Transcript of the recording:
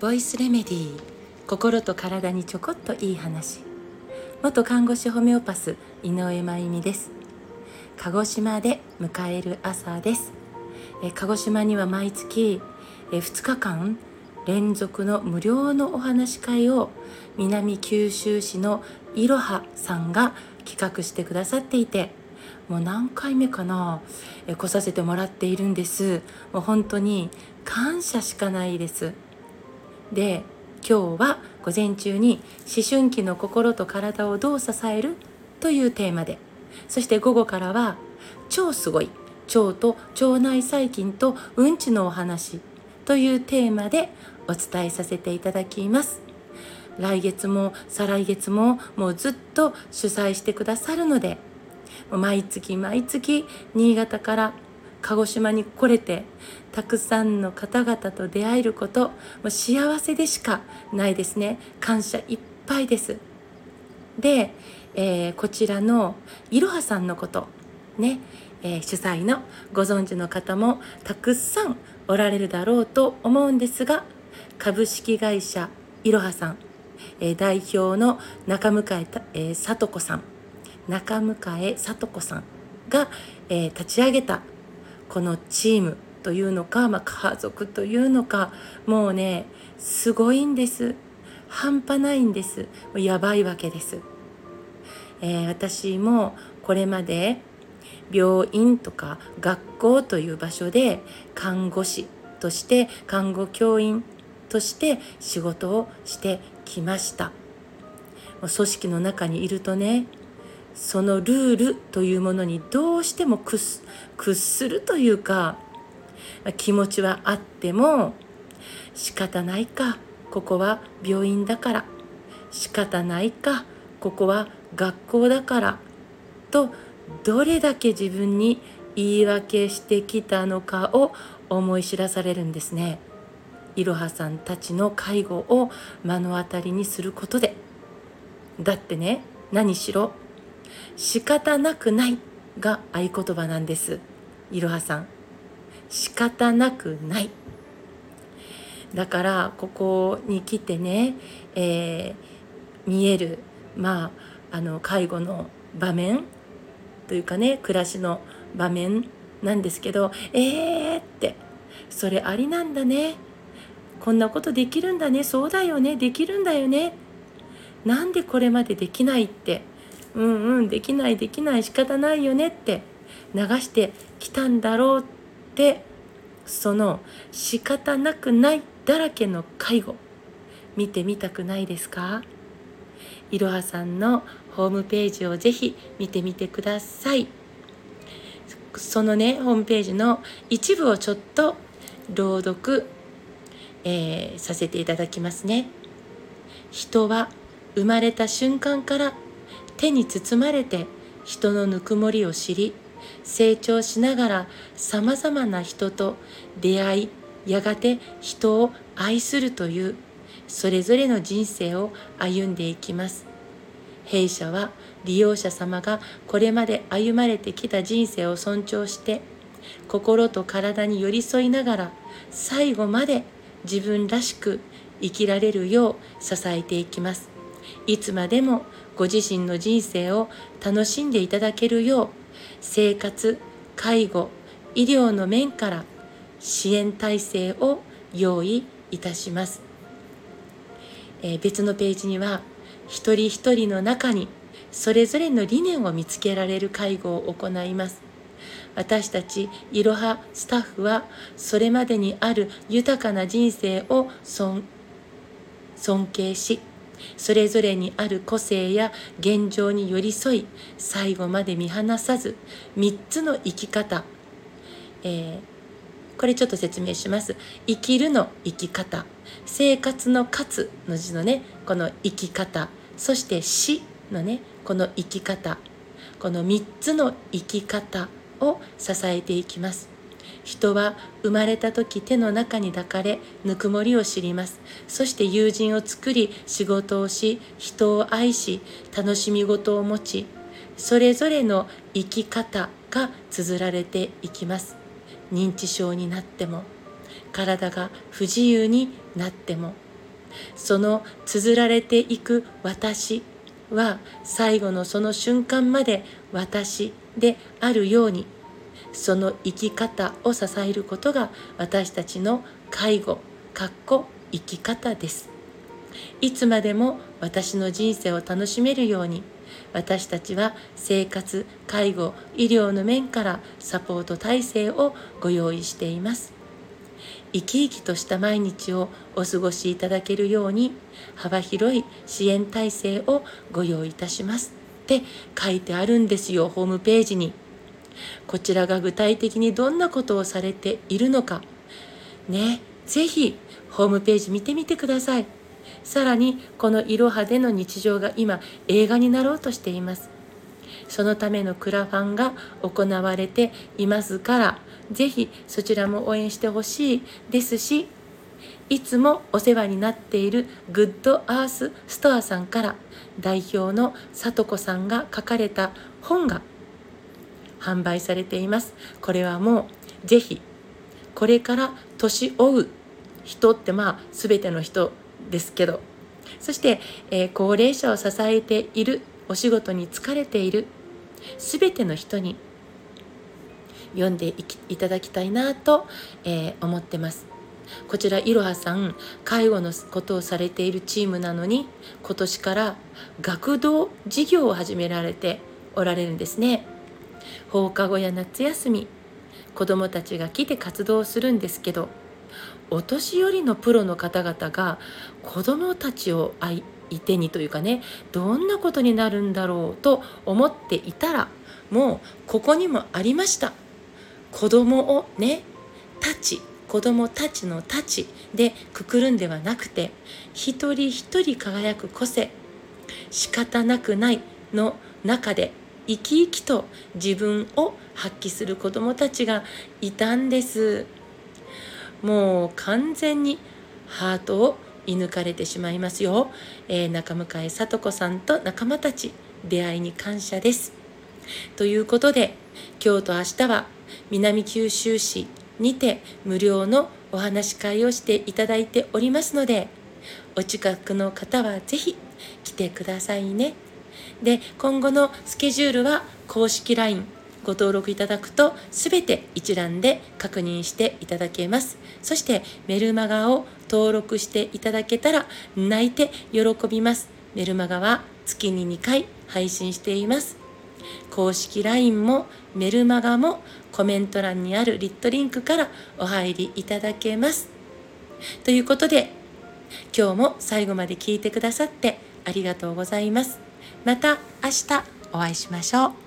ボイスレメディー心と体にちょこっといい話。元看護師ホメオパス井上真由美です。鹿児島で迎える朝です。え鹿児島には毎月え2日間連続の無料のお話し会を南九州市のいろはさんが企画してくださっていてもう何回目かなえ来させてもらっているんです。もう本当に感謝しかないです。で今日は午前中に思春期の心と体をどう支える？というテーマで。そして午後からは超すごい。腸と腸内細菌とうんちのお話。というテーマでお伝えさせていただきます。来月も再来月ももうずっと主催してくださるので毎月毎月新潟から鹿児島に来れてたくさんの方々と出会えることもう幸せでしかないですね。感謝いっぱいです。で、えー、こちらのいろはさんのことね、えー、主催のご存知の方もたくさんおられるだろうと思うんですが株式会社いろはさん、えー、代表の中向井、えー、里子さん。中向井里子さんが、えー、立ち上げたこのチームというのか、まあ、家族というのかもうねすごいんです。半端ないんです。やばいわけです、えー、私もこれまで病院とか学校という場所で看護師として看護教員として仕事をしてきました。組織の中にいるとねそのルールというものにどうしても屈するというか気持ちはあっても仕方ないかここは病院だから仕方ないかここは学校だからとどれだけ自分に言い訳してきたのかを思い知らされるんですね。いろはさんたちの介護を目の当たりにすることでだってね何しろ仕方なくないが合言葉なんです。いろはさん。仕方なくない。だからここに来てね、えー、見えるまああの介護の場面。というかね暮らしの場面なんですけどえーって。それありなんだね。こんなことできるんだね。そうだよね。できるんだよね。なんでこれまでできないって。うんうんできないできない仕方ないよねって流してきたんだろうってその仕方なくないだらけの介護見てみたくないですか？いろはさんのホームページをぜひ見てみてください。そのねホームページの一部をちょっと朗読、えー、させていただきますね。人は生まれた瞬間から手に包まれて人のぬくもりを知り成長しながらさまざまな人と出会いやがて人を愛するというそれぞれの人生を歩んでいきます。弊社は利用者様がこれまで歩まれてきた人生を尊重して心と体に寄り添いながら最後まで自分らしく生きられるよう支えていきます。いつまでもご自身の人生を楽しんでいただけるよう生活介護医療の面から支援体制を用意いたします、えー、別のページには一人一人の中にそれぞれの理念を見つけられる介護を行います。私たちいろはスタッフはそれまでにある豊かな人生を尊敬しそれぞれにある個性や現状に寄り添い最後まで見放さず3つの生き方、えー、これちょっと説明します。生きるの生き方。生活の勝の字のねこの生き方。そして死のねこの生き方。この3つの生き方を支えていきます。人は生まれた時手の中に抱かれぬくもりを知ります。そして友人を作り仕事をし人を愛し楽しみ事を持ちそれぞれの生き方が綴られていきます。認知症になっても体が不自由になってもその綴られていく私は最後のその瞬間まで私であるようにその生き方を支えることが私たちの介護かっこ生き方です。いつまでも私の人生を楽しめるように私たちは生活介護医療の面からサポート体制をご用意しています。生き生きとした毎日をお過ごしいただけるように幅広い支援体制をご用意いたします。って書いてあるんですよホームページに。こちらが具体的にどんなことをされているのか。ねぜひホームページ見てみてください。さらにこのいろはでの日常が今映画になろうとしています。そのためのクラファンが行われていますからぜひそちらも応援してほしいですしいつもお世話になっているグッドアースストアさんから代表の里子さんが書かれた本が販売されています。これはもうぜひこれから年老う人ってまあ全ての人ですけどそして、えー、高齢者を支えているお仕事に疲れている全ての人に読んでいただきたいなと、えー、思ってます。こちらいろはさん介護のことをされているチームなのに今年から学童事業を始められておられるんですね。放課後や夏休み子どもたちが来て活動するんですけどお年寄りのプロの方々が子どもたちを相手にというかねどんなことになるんだろうと思っていたらもうここにもありました。子供をねたち子供たちのたちでくくるんではなくて一人一人輝く個性仕方なくないの中で生き生きと自分を発揮する子供たちがいたんです。もう完全にハートを射抜かれてしまいますよ、えー、中向井聡子さんと仲間たち出会いに感謝です。ということで今日と明日は南九州市にて無料のお話し会をしていただいておりますのでお近くの方はぜひ来てくださいね。で今後のスケジュールは公式 LINE ご登録いただくと全て一覧で確認していただけます。そしてメルマガを登録していただけたら泣いて喜びます。メルマガは月に2回配信しています。公式 LINE もメルマガもコメント欄にあるリットリンクからお入りいただけます。ということで今日も最後まで聞いてくださってありがとうございます。また明日お会いしましょう。